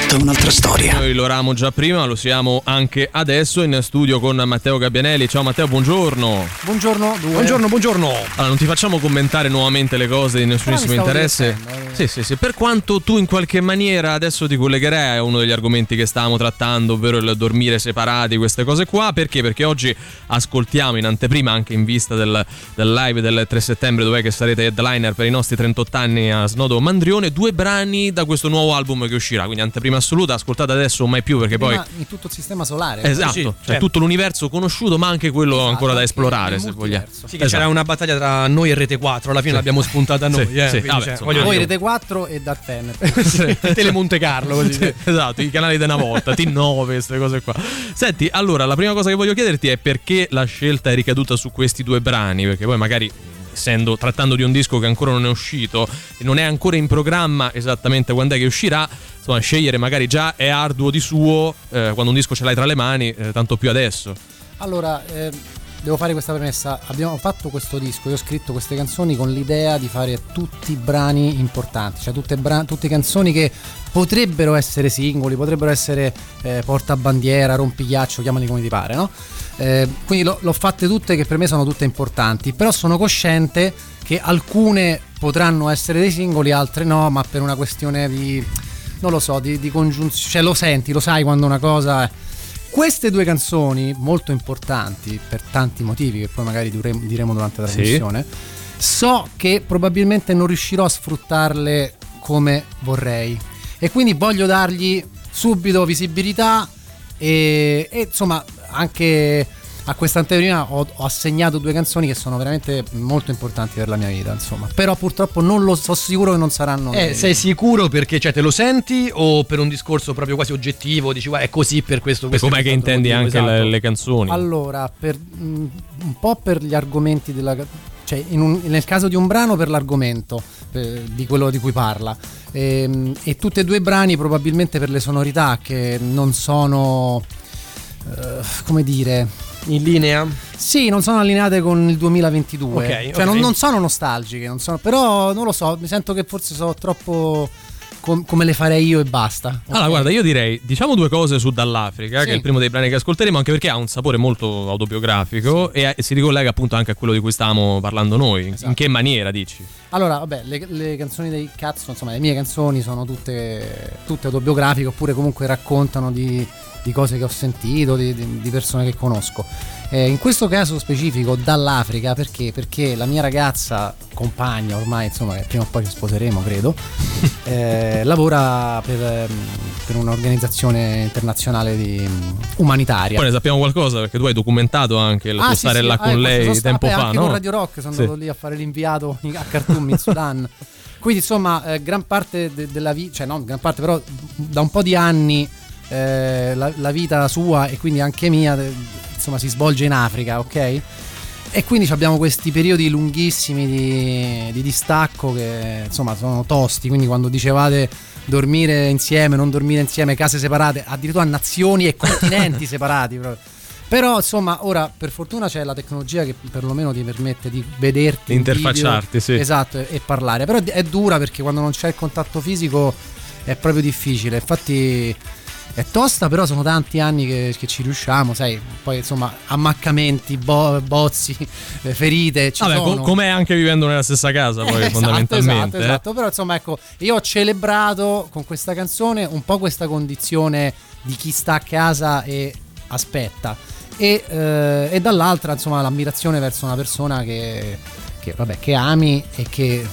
Tutta un'altra storia. Noi lo eravamo già prima, lo siamo anche adesso in studio con Matteo Gabbianelli. Ciao Matteo, buongiorno. Buongiorno, due. Buongiorno, buongiorno. Allora, non ti facciamo commentare nuovamente le cose di nessunissimo interesse. eh. Sì, sì, sì. Per quanto tu in qualche maniera adesso ti collegherai a uno degli argomenti che stavamo trattando, ovvero il dormire separati, queste cose qua. Perché? Perché oggi ascoltiamo in anteprima, anche in vista del, del live del 3 settembre, dove che sarete headliner per i nostri 38 anni a Snodo Mandrione, due brani da questo nuovo album che uscirà. Quindi anteprima assoluta, ascoltate adesso o mai più, perché poi. Prima in tutto il sistema solare. Esatto, Sì, cioè certo. tutto l'universo conosciuto, ma anche quello Esatto, ancora da esplorare, se vogliamo. Sì, che Esatto. c'era una battaglia tra noi e Rete 4, alla fine l'abbiamo spuntata noi. Sì, eh, sì, quindi, vabbè, cioè, insomma, voglio Voi dire, Rete 4 e Dark Tenet. Tele Monte Carlo, così. Sì, esatto, i canali di una volta, T9, queste cose qua. Senti, allora, la prima cosa che voglio chiederti è perché la scelta è ricaduta su questi due brani, perché poi magari essendo trattando di un disco che ancora non è uscito e non è ancora in programma esattamente quando è che uscirà, insomma, scegliere magari già è arduo di suo eh, quando un disco ce l'hai tra le mani, eh, tanto più adesso. Allora, eh, devo fare questa premessa. Abbiamo fatto questo disco, io ho scritto queste canzoni con l'idea di fare tutti i brani importanti, cioè tutte, bra- tutte canzoni che potrebbero essere singoli, potrebbero essere eh, portabandiera, rompighiaccio, chiamali come ti pare, no? Eh, quindi l'ho, fatte tutte che per me sono tutte importanti, però sono cosciente che alcune potranno essere dei singoli, altre no, ma per una questione di, non lo so, di, di congiunzione, cioè lo senti, lo sai quando una cosa... È... Queste due canzoni, molto importanti per tanti motivi che poi magari diremo, diremo durante la Sì. trasmissione, so che probabilmente non riuscirò a sfruttarle come vorrei. E quindi voglio dargli subito visibilità e, e, insomma anche a questa anteprima ho, ho assegnato due canzoni che sono veramente molto importanti per la mia vita, insomma. Però purtroppo non lo so sicuro che non saranno... Eh, sei sicuro perché cioè, te lo senti o per un discorso proprio quasi oggettivo dici guarda è così per questo, E questo com'è che intendi motivo", anche le, esatto. le canzoni? Allora, per, mh, un po' per gli argomenti della... cioè in un- nel caso di un brano per l'argomento eh, di quello di cui parla Ehm, e tutti e due i brani probabilmente per le sonorità che non sono... eh, come dire... in linea Sì, non sono allineate con il 2022. Ok, cioè, ok. Non, non sono nostalgiche, non sono- però non lo so, mi sento che forse sono troppo com- come le farei io e basta. Allora, Ok? guarda, io direi, diciamo due cose su Dall'Africa, Sì. che è il primo dei brani che ascolteremo, anche perché ha un sapore molto autobiografico e, e si ricollega appunto anche a quello di cui stavamo parlando noi. Esatto. In che maniera dici? Allora, vabbè, le, le canzoni dei cazzo, insomma, le mie canzoni sono tutte, tutte autobiografiche oppure comunque raccontano di, di cose che ho sentito, di, di- di persone che conosco. Eh, in questo caso specifico dall'Africa perché? Perché la mia ragazza, compagna ormai, insomma, che prima o poi ci sposeremo, credo, eh, lavora per, ehm, per un'organizzazione internazionale di, umanitaria. Poi ne sappiamo qualcosa perché tu hai documentato anche il tuo Ah, sì, stare sì, là ah, con ecco, lei sono sta- tempo eh, fa, anche no? con Radio Rock sono Sì. andato lì a fare l'inviato in- a Khartoum in Sudan. Quindi insomma, eh, gran parte de- della vita, cioè non gran parte, però da un po' di anni eh, la, la vita sua e quindi anche mia, de- insomma, si svolge in Africa, ok? E quindi abbiamo questi periodi lunghissimi di, di distacco che insomma sono tosti. Quindi quando dicevate dormire insieme, non dormire insieme, case separate, addirittura nazioni e continenti separati. proprio. Però insomma ora per fortuna c'è la tecnologia che perlomeno ti permette di vederti. Di in video. interfacciarti, sì. Esatto, e, e parlare. Però è dura perché quando non c'è il contatto fisico è proprio difficile. Infatti è tosta, però sono tanti anni che, che ci riusciamo, sai. Poi insomma ammaccamenti, bo- bozzi, eh, ferite. Ci Vabbè, sono. com'è anche vivendo nella stessa casa poi Esatto, fondamentalmente. Esatto, eh. esatto. Però insomma, ecco, io ho celebrato con questa canzone un po' questa condizione di chi sta a casa e aspetta. E, eh, e dall'altra, insomma, l'ammirazione verso una persona che, che, vabbè, che ami e che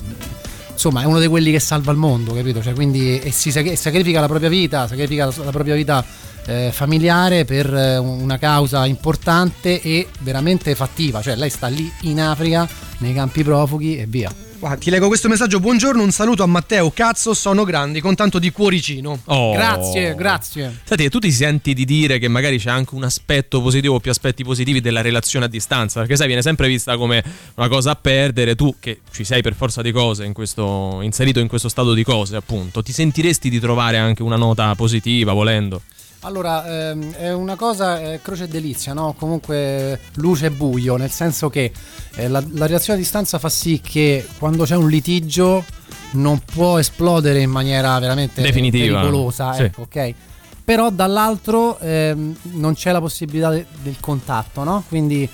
insomma è uno di quelli che salva il mondo, capito? Cioè, quindi e si sacri- sacrifica la propria vita, sacrifica la, la propria vita eh, familiare per eh, una causa importante e veramente fattiva. Cioè, lei sta lì in Africa, nei campi profughi e via. Guarda, ti leggo questo messaggio. Buongiorno, un saluto a Matteo. Cazzo, sono grandi con tanto di cuoricino. Oh. Grazie, grazie. Senti, e tu ti senti di dire che magari c'è anche un aspetto positivo o più aspetti positivi della relazione a distanza? Perché sai, viene sempre vista come una cosa a perdere. Tu, che ci sei per forza di cose, in questo, inserito in questo stato di cose, appunto, ti sentiresti di trovare anche una nota positiva, volendo? Allora, ehm, è una cosa eh, croce e delizia, no? Comunque luce e buio, nel senso che eh, la, la reazione a distanza fa sì che quando c'è un litigio non può esplodere in maniera veramente Definitiva. pericolosa, Sì. ecco, ok? Però dall'altro ehm, non c'è la possibilità de- del contatto, no? Quindi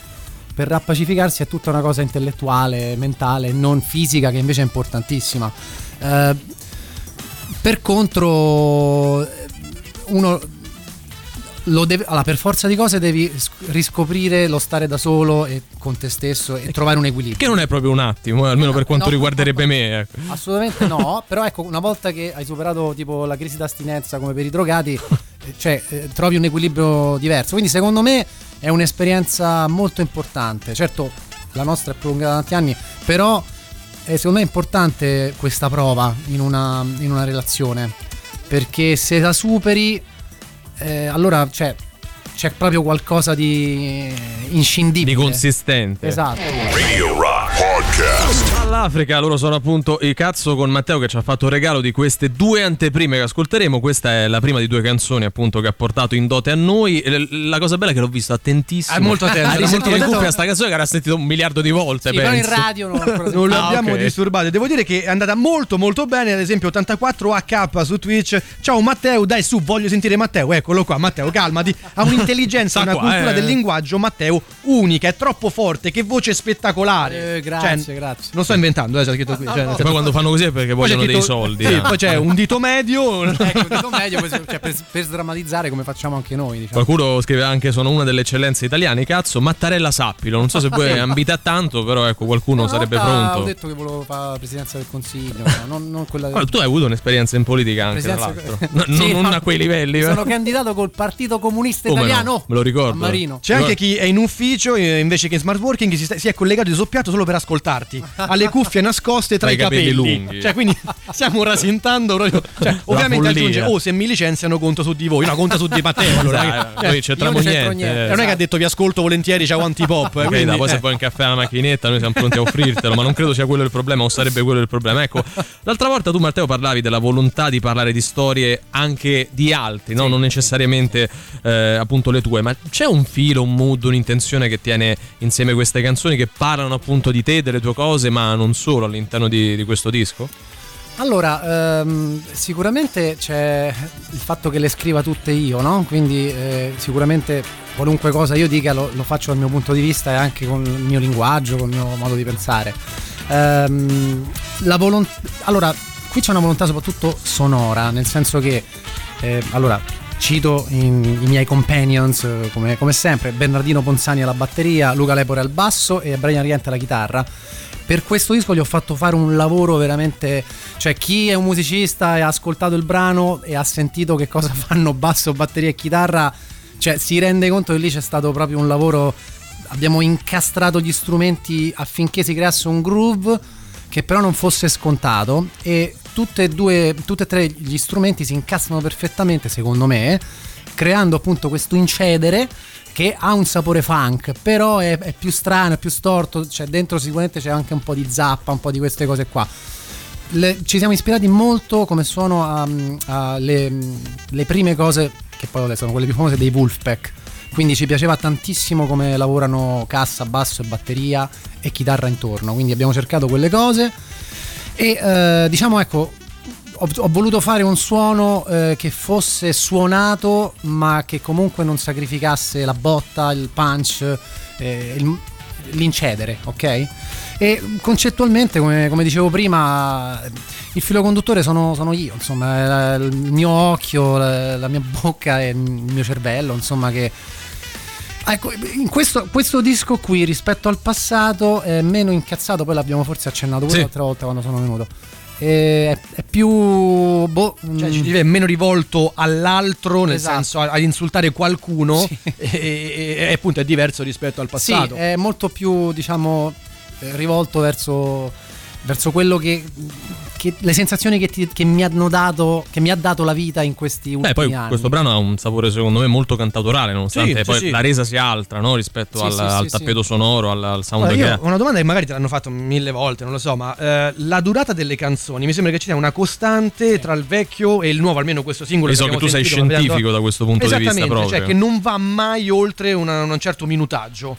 per rappacificarsi è tutta una cosa intellettuale, mentale, non fisica, che invece è importantissima. Eh, per contro, eh, uno deve, allora, per forza di cose devi sc- riscoprire lo stare da solo e con te stesso e trovare un equilibrio. Che non è proprio un attimo, eh, almeno per quanto No. riguarderebbe me. ecco. Assolutamente no, però ecco, una volta che hai superato tipo la crisi d'astinenza come per i drogati, eh, cioè eh, trovi un equilibrio diverso. Quindi secondo me è un'esperienza molto importante. Certo, la nostra è prolungata da tanti anni, però eh, secondo me è importante questa prova in una, in una relazione, perché se la superi, eh, allora cioè, c'è proprio qualcosa di inscindibile. Di consistente. Esatto. Radio Rock Podcast. All'Africa loro sono appunto i cazzo con Matteo che ci ha fatto il regalo di queste due anteprime che ascolteremo. Questa è la prima di due canzoni appunto che ha portato in dote a noi. La cosa bella è che l'ho visto attentissimo. È molto attento, Ha risentito cuffia attento. sta canzone che era sentito un miliardo di volte. Sì, però in radio non, Non Ah, abbiamo ok. disturbato. Devo dire che è andata molto molto bene. Ad esempio 84AK su Twitch. Ciao Matteo, dai su, voglio sentire Matteo. Eccolo qua, Matteo, calmati. Ha un'intelligenza, una qua, cultura eh. del linguaggio, Matteo, unica, è troppo forte. Che voce spettacolare. Eh, grazie, Cioè, grazie. Non sto inventando, eh, c'è scritto qui. cioè, nel Poi senso- quando fanno così è perché poi vogliono dei soldi. Sì, eh. poi c'è un dito medio. Ecco, dico meglio per, cioè, per, per sdrammatizzare come facciamo anche noi. Diciamo. Qualcuno scrive anche sono una delle eccellenze italiane, cazzo, Mattarella sappilo, non so se voi ambite a tanto, però ecco qualcuno Una sarebbe pronto. Ho detto che volevo fare la presidenza del consiglio, no, non, non quella Ah, tu hai avuto un'esperienza in politica anche, tra l'altro. No, Sì, non no, a quei livelli. mi eh. Sono candidato col Partito Comunista Come no? Italiano. Me lo ricordo. A Marino. C'è anche chi è in ufficio eh, invece che in smart working si, sta- si è collegato di soppiatto solo per ascoltarti. Ha le cuffie nascoste tra i capelli capelli. lunghi. Cioè, quindi stiamo rasentando proprio. Cioè, ovviamente aggiunge: Oh, se mi licenziano, conto su di voi. No, conta su di Matteo. Allora, Dai, eh, noi c'entriamo niente. niente. eh. non è che ha detto vi ascolto volentieri, ciao antipop. eh, Ok, quindi, dai, poi eh. se vuoi un caffè alla macchinetta, noi siamo pronti a offrirtelo, ma non credo sia quello il problema, o sarebbe quello il problema. Ecco, l'altra volta tu, Matteo, parlavi della volontà di parlare di storie anche di altri, no? non necessariamente eh, appunto le tue, ma c'è un filo, un mood, un'intenzione che tiene insieme queste canzoni che parlano appunto di te, delle tue cose, ma non solo all'interno di, di questo disco? Allora, ehm, sicuramente c'è il fatto che le scriva tutte io, no? Quindi eh, sicuramente qualunque cosa io dica lo, lo faccio dal mio punto di vista e anche con il mio linguaggio, con il mio modo di pensare. Ehm, la volon- allora, qui c'è una volontà soprattutto sonora, nel senso che, eh, allora, cito in- i miei companions eh, come, come sempre, Bernardino Ponzani alla batteria, Luca Lepore al basso e Brian Riente alla chitarra. Per questo disco gli ho fatto fare un lavoro veramente. Cioè, chi è un musicista e ha ascoltato il brano e ha sentito che cosa fanno basso, batteria e chitarra, cioè, si rende conto che lì c'è stato proprio un lavoro. Abbiamo incastrato gli strumenti affinché si creasse un groove che però non fosse scontato. E tutte e due, tutti e tre gli strumenti si incastrano perfettamente, secondo me, creando appunto questo incedere che ha un sapore funk, però è, è più strano, è più storto, cioè dentro sicuramente c'è anche un po' di zappa, un po' di queste cose qua. Le- ci siamo ispirati molto come sono a- a le, le prime cose, che poi sono quelle più famose dei Wolfpack. Quindi ci piaceva tantissimo come lavorano cassa, basso e batteria e chitarra intorno. Quindi abbiamo cercato quelle cose. E eh, diciamo ecco, ho, ho voluto fare un suono eh, che fosse suonato, ma che comunque non sacrificasse la botta, il punch, eh, il- l'incedere, ok? E concettualmente, come, come dicevo prima, il filo conduttore sono, sono io, insomma, il mio occhio, la, la mia bocca e il mio cervello, insomma, che Ecco, in questo, questo disco qui rispetto al passato è meno incazzato, poi l'abbiamo forse accennato Sì. l'altra volta quando sono venuto. E è, è più. Boh, Cioè, mm, ci è meno rivolto all'altro, nel Esatto. senso ad insultare qualcuno, Sì. e, e- appunto è diverso rispetto al sì, passato. è molto più, diciamo, eh, rivolto verso, verso quello che che- le sensazioni che, ti- che mi hanno dato, che mi ha dato la vita in questi ultimi Beh, poi anni. questo brano ha un sapore secondo me molto cantautorale, nonostante Sì, poi sì, sì. la resa sia altra no? rispetto Sì, al, sì, al sì, tappeto sì. sonoro, al, al sound Allora, che io una domanda che magari te l'hanno fatto mille volte, non lo so, ma eh, la durata delle canzoni mi sembra che ci sia una costante tra il vecchio e il nuovo, almeno questo singolo. Io so abbiamo che tu sei scientifico da questo punto di vista Esattamente, proprio. cioè che non va mai oltre una- un certo minutaggio.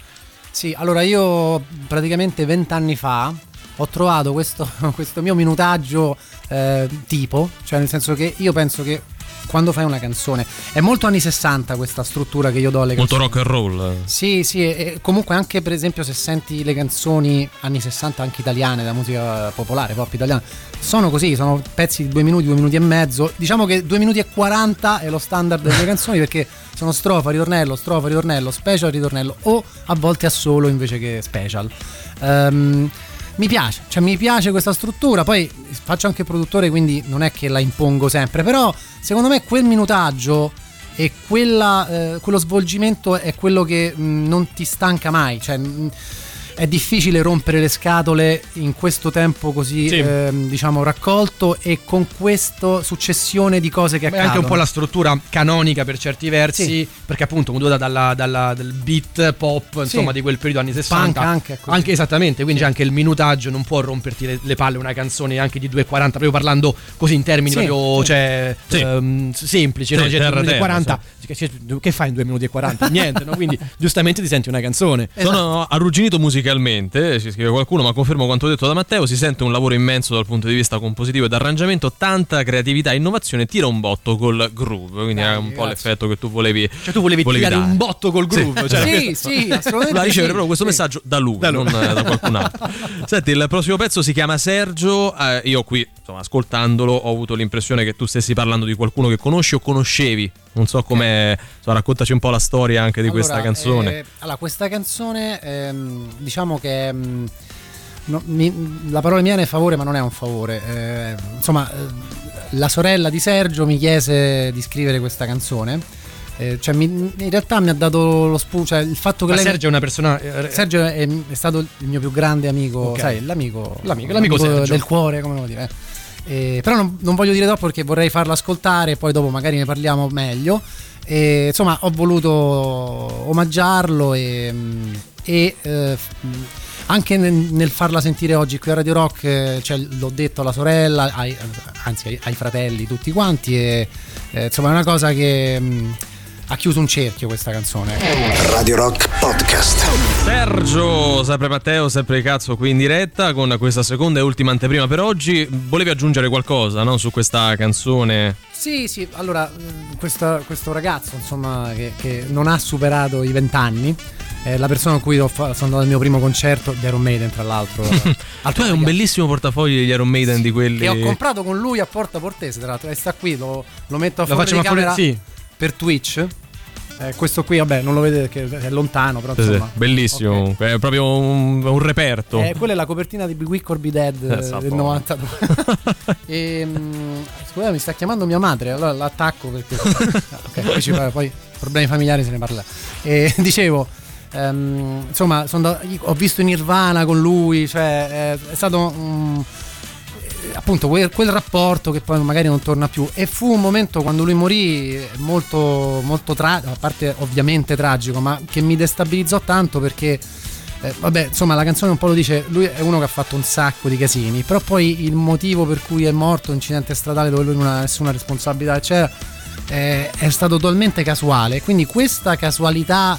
Sì, allora io praticamente vent'anni fa ho trovato questo, questo mio minutaggio eh, tipo, cioè nel senso che io penso che quando fai una canzone è molto anni 60 questa struttura che io do alle Molto canzoni. rock and roll. Sì, sì, e comunque anche per esempio se senti le canzoni anni 60 anche italiane, da musica popolare, pop italiana, sono così, sono pezzi di due minuti, due minuti e mezzo. Diciamo che due minuti e 40 è lo standard delle canzoni perché sono strofa, ritornello, strofa, ritornello, special, ritornello o a volte a solo invece che special. Ehm, mi piace, cioè mi piace questa struttura, poi faccio anche produttore quindi non è che la impongo sempre, però secondo me quel minutaggio e quella, eh, quello svolgimento è quello che mh, non ti stanca mai, cioè mh, è difficile rompere le scatole in questo tempo così Sì. ehm, diciamo raccolto e con questa successione di cose che Beh, accadono. anche un po' la struttura canonica per certi versi, Sì. perché appunto mutuata dalla, dalla- dal beat pop, insomma, di quel periodo anni 60. Punk anche, è così. esattamente, quindi anche il minutaggio non può romperti le, le palle una canzone anche di 2,40, proprio parlando così in termini Sì, proprio sì. cioè, Sì. ehm, semplici, Sì, no? Cioè, terra, 2 minuti e terra, 40, che, che- fai in 2 minuti e 40? Niente, no? Quindi giustamente ti senti una canzone. Sono arrugginito musicalmente, ci scrive qualcuno, ma confermo quanto detto da Matteo, si sente un lavoro immenso dal punto di vista compositivo ed arrangiamento, tanta creatività e innovazione, tira un botto col groove, quindi è un po' grazie. l'effetto che tu volevi Cioè tu volevi, tirare dare. un botto col groove. Sì. cioè, Sì, questo- sì, assolutamente. Voleva ricevere sì, proprio questo sì. messaggio da lui, Da lui. non da qualcun altro. Senti, il prossimo pezzo si chiama Sergio. eh, io qui, insomma, ascoltandolo, ho avuto l'impressione che tu stessi parlando di qualcuno che conosci o conoscevi. Non so come. insomma, raccontaci un po' la storia anche di questa Allora, canzone. eh, allora, questa canzone, ehm, diciamo che ehm, no, mi- la parola mia è favore, ma non è un favore. Eh, insomma, eh, la sorella di Sergio mi chiese di scrivere questa canzone. Eh, cioè, mi- in realtà mi ha dato lo spunto, cioè il fatto che Ma lei. Sergio è una persona... eh, Sergio è, è stato il mio più grande amico, Ok. sai, l'amico, L'amico- l'amico Sergio. del cuore, come devo dire. Eh. Eh, però non, non voglio dire troppo perché vorrei farlo ascoltare, poi dopo magari ne parliamo meglio. E, insomma, ho voluto omaggiarlo e, mm, e, eh, mm, anche nel, nel farla sentire oggi qui a Radio Rock, eh, cioè, l'ho detto alla sorella, ai- anzi ai, ai fratelli, tutti quanti. E, eh, insomma, è una cosa che mm, ha chiuso un cerchio questa canzone. Radio Rock Podcast. Sergio, sempre Matteo, sempre cazzo qui in diretta con questa seconda e ultima anteprima per oggi. Volevi aggiungere qualcosa no, su questa canzone? Sì, sì, allora mh, questa- questo ragazzo insomma che, che non ha superato i vent'anni, è la persona con cui sono andato al mio primo concerto di Iron Maiden tra l'altro. tu hai un bellissimo portafoglio degli Iron Maiden di quelli. E ho comprato con lui a Porta Portese tra l'altro e sta qui, lo, lo metto a Lo fuori facciamo di fuori- sì. per Twitch. Eh, questo qui vabbè non lo vedete perché è lontano però insomma. bellissimo, Ok. comunque, è proprio un, un reperto. Eh, quella è la copertina di Wick or Be Dead eh, del poco. 92. e, mm, scusa, mi sta chiamando mia madre, allora l'attacco perché. ok, poi, ci poi problemi familiari se ne parla. E dicevo. ehm, insomma, andato- ho visto Nirvana con lui, cioè eh, è stato eh, appunto quel, quel rapporto che poi magari non torna più. E fu un momento quando lui morì molto, molto tragico, a parte ovviamente tragico, ma che mi destabilizzò tanto perché. Eh, vabbè, insomma, la canzone un po' lo dice, lui è uno che ha fatto un sacco di casini, però poi il motivo per cui è morto, incidente stradale dove lui non ha nessuna responsabilità, eccetera, eh, è stato totalmente casuale. Quindi questa casualità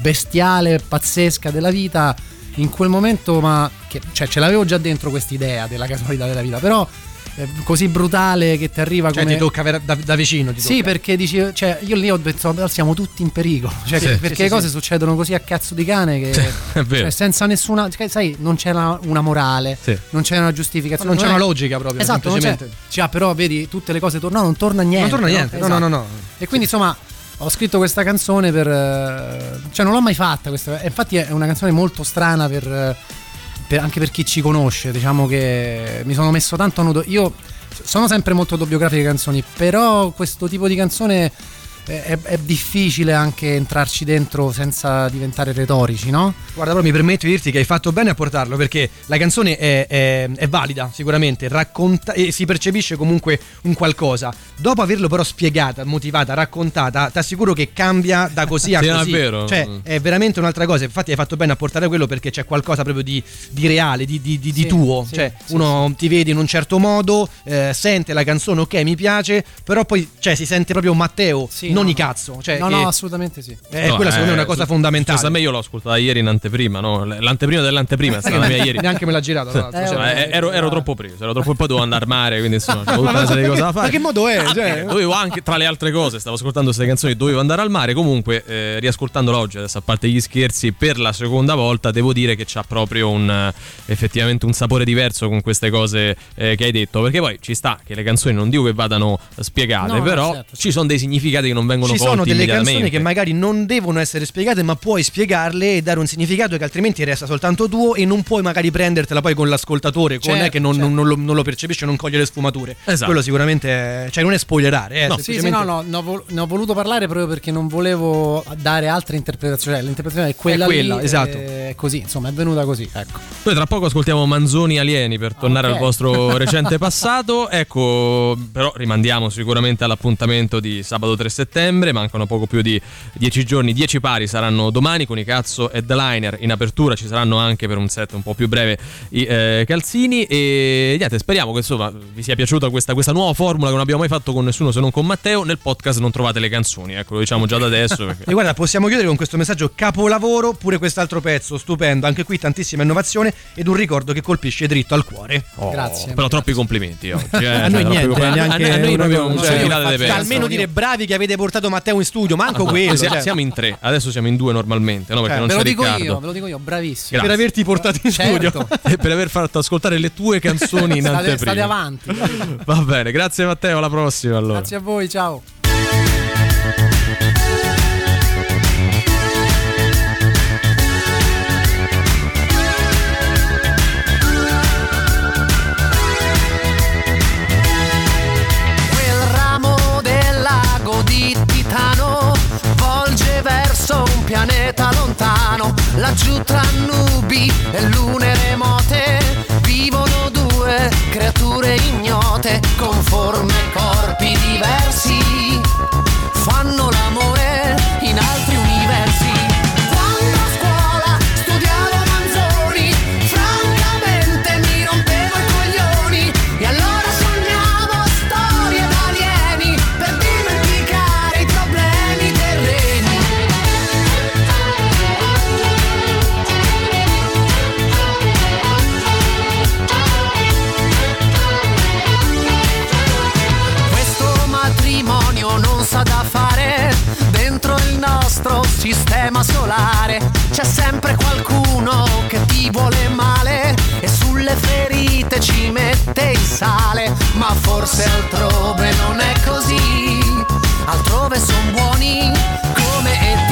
bestiale, pazzesca della vita, in quel momento, ma che, cioè, ce l'avevo già dentro quest'idea della casualità della vita, però eh, così brutale che ti arriva Cioè come... ti tocca ver- da, da vicino. Ti Sì, tocca. perché dici, cioè, io lì ho detto, "Però siamo tutti in pericolo. Cioè, Sì, perché sì, le cose sì. succedono così a cazzo di cane che. è vero. cioè, senza nessuna. cioè, sai, non c'era una morale, Sì. non c'era una giustificazione. non c'è una è- logica proprio. Esatto, non c'è. Cioè, però vedi, tutte le cose tornano, non torna niente. Non torna niente. No, no, no, no. E quindi, insomma, ho scritto questa canzone per. eh, Cioè, non l'ho mai fatta questa. Infatti, è una canzone molto strana per. Per- anche per chi ci conosce. Diciamo che mi sono messo tanto a nudo. Io sono sempre molto autobiografiche le canzoni, però questo tipo di canzone è, è difficile anche entrarci dentro senza diventare retorici, no? Guarda, però mi permetto di dirti che hai fatto bene a portarlo perché la canzone è, è, è valida sicuramente, racconta, e si percepisce comunque un qualcosa. Dopo averlo però spiegata, motivata, raccontata, ti assicuro che cambia da così a Sì, così. è vero. Cioè, è veramente un'altra cosa. Infatti hai fatto bene a portare quello perché c'è qualcosa proprio di, di reale, di, di- di- di Sì, tuo. sì, cioè, sì, uno ti vede in un certo modo, eh, sente la canzone, ok, mi piace, però poi cioè, si sente proprio Matteo, Sì, non no, i cazzo. Cioè, no, che- no, assolutamente sì. eh, No, quella secondo me è una eh, cosa su- fondamentale. successo a me io l'ho ascoltata ieri in anteprima, no? L'anteprima dell'anteprima è stata la mia ieri. Neanche me l'ha girata, tra l'altro. Eh, cioè. vabbè. Eh, ero, ero troppo preso, ero troppo poi dovevo andare al mare, quindi insomma c'avevo tutta una serie di cose da fare. Ma che modo è? Cioè, Dovevo anche, tra le altre cose, stavo ascoltando queste canzoni, dovevo andare al mare. Comunque, eh, riascoltandolo oggi, adesso a parte gli scherzi, per la seconda volta devo dire che c'ha proprio un eh, effettivamente un sapore diverso con queste cose eh, che hai detto. Perché poi ci sta che le canzoni non dico che vadano spiegate, però certo, ci sono dei significati che non vengono ci sono delle canzoni che magari non devono essere spiegate, ma puoi spiegarle e dare un significato che altrimenti resta soltanto tuo e non puoi magari prendertela poi con l'ascoltatore, con Certo, è che non, certo. non lo, non lo percepisce, non coglie le sfumature. Esatto. Quello sicuramente è, cioè non è spoilerare, eh, No. Sì, sì, no, no, ne ho, vol- ne ho voluto parlare proprio perché non volevo dare altre interpretazioni. Cioè, l'interpretazione è quella, È quella, lì, esatto. È così, insomma, è venuta così. Ecco. Noi tra poco ascoltiamo Manzoni Alieni per tornare ok. al vostro recente passato. Ecco, però rimandiamo sicuramente all'appuntamento di sabato 3 settembre. Mancano poco più di 10 giorni, 10 pari saranno domani con i cazzo headliner. In apertura ci saranno anche per un set un po' più breve i eh, calzini. E niente, speriamo che insomma vi sia piaciuta questa, questa nuova formula che non abbiamo mai fatto con nessuno se non con Matteo. Nel podcast non trovate le canzoni, ecco, lo diciamo già da adesso. Perché... E guarda, possiamo chiudere con questo messaggio capolavoro, pure quest'altro pezzo stupendo, anche qui tantissima innovazione ed un ricordo che colpisce dritto al cuore. Oh, Grazie. Però troppi complimenti oggi. eh, A noi troppi niente. A- neanche a, noi una- proprio cioè, centinaio di cioè, almeno dire bravi che avete portato Matteo in studio, manco quello. Siamo, cioè. siamo in tre, adesso siamo in due normalmente, no? Perché Eh, non Ve lo dico Riccardo. io, ve lo dico io, bravissimo. per averti portato in Certo. studio. E per aver fatto ascoltare le tue canzoni in State, anteprima. state avanti. Va bene, grazie Matteo, alla prossima allora. Grazie a voi, ciao. Pianeta lontano. Laggiù tra nubi e lune remote matrimonio non sa da fare dentro il nostro sistema solare. C'è sempre qualcuno che ti vuole male e sulle ferite ci mette il sale. Ma forse altrove non è così. Altrove son buoni come E.T.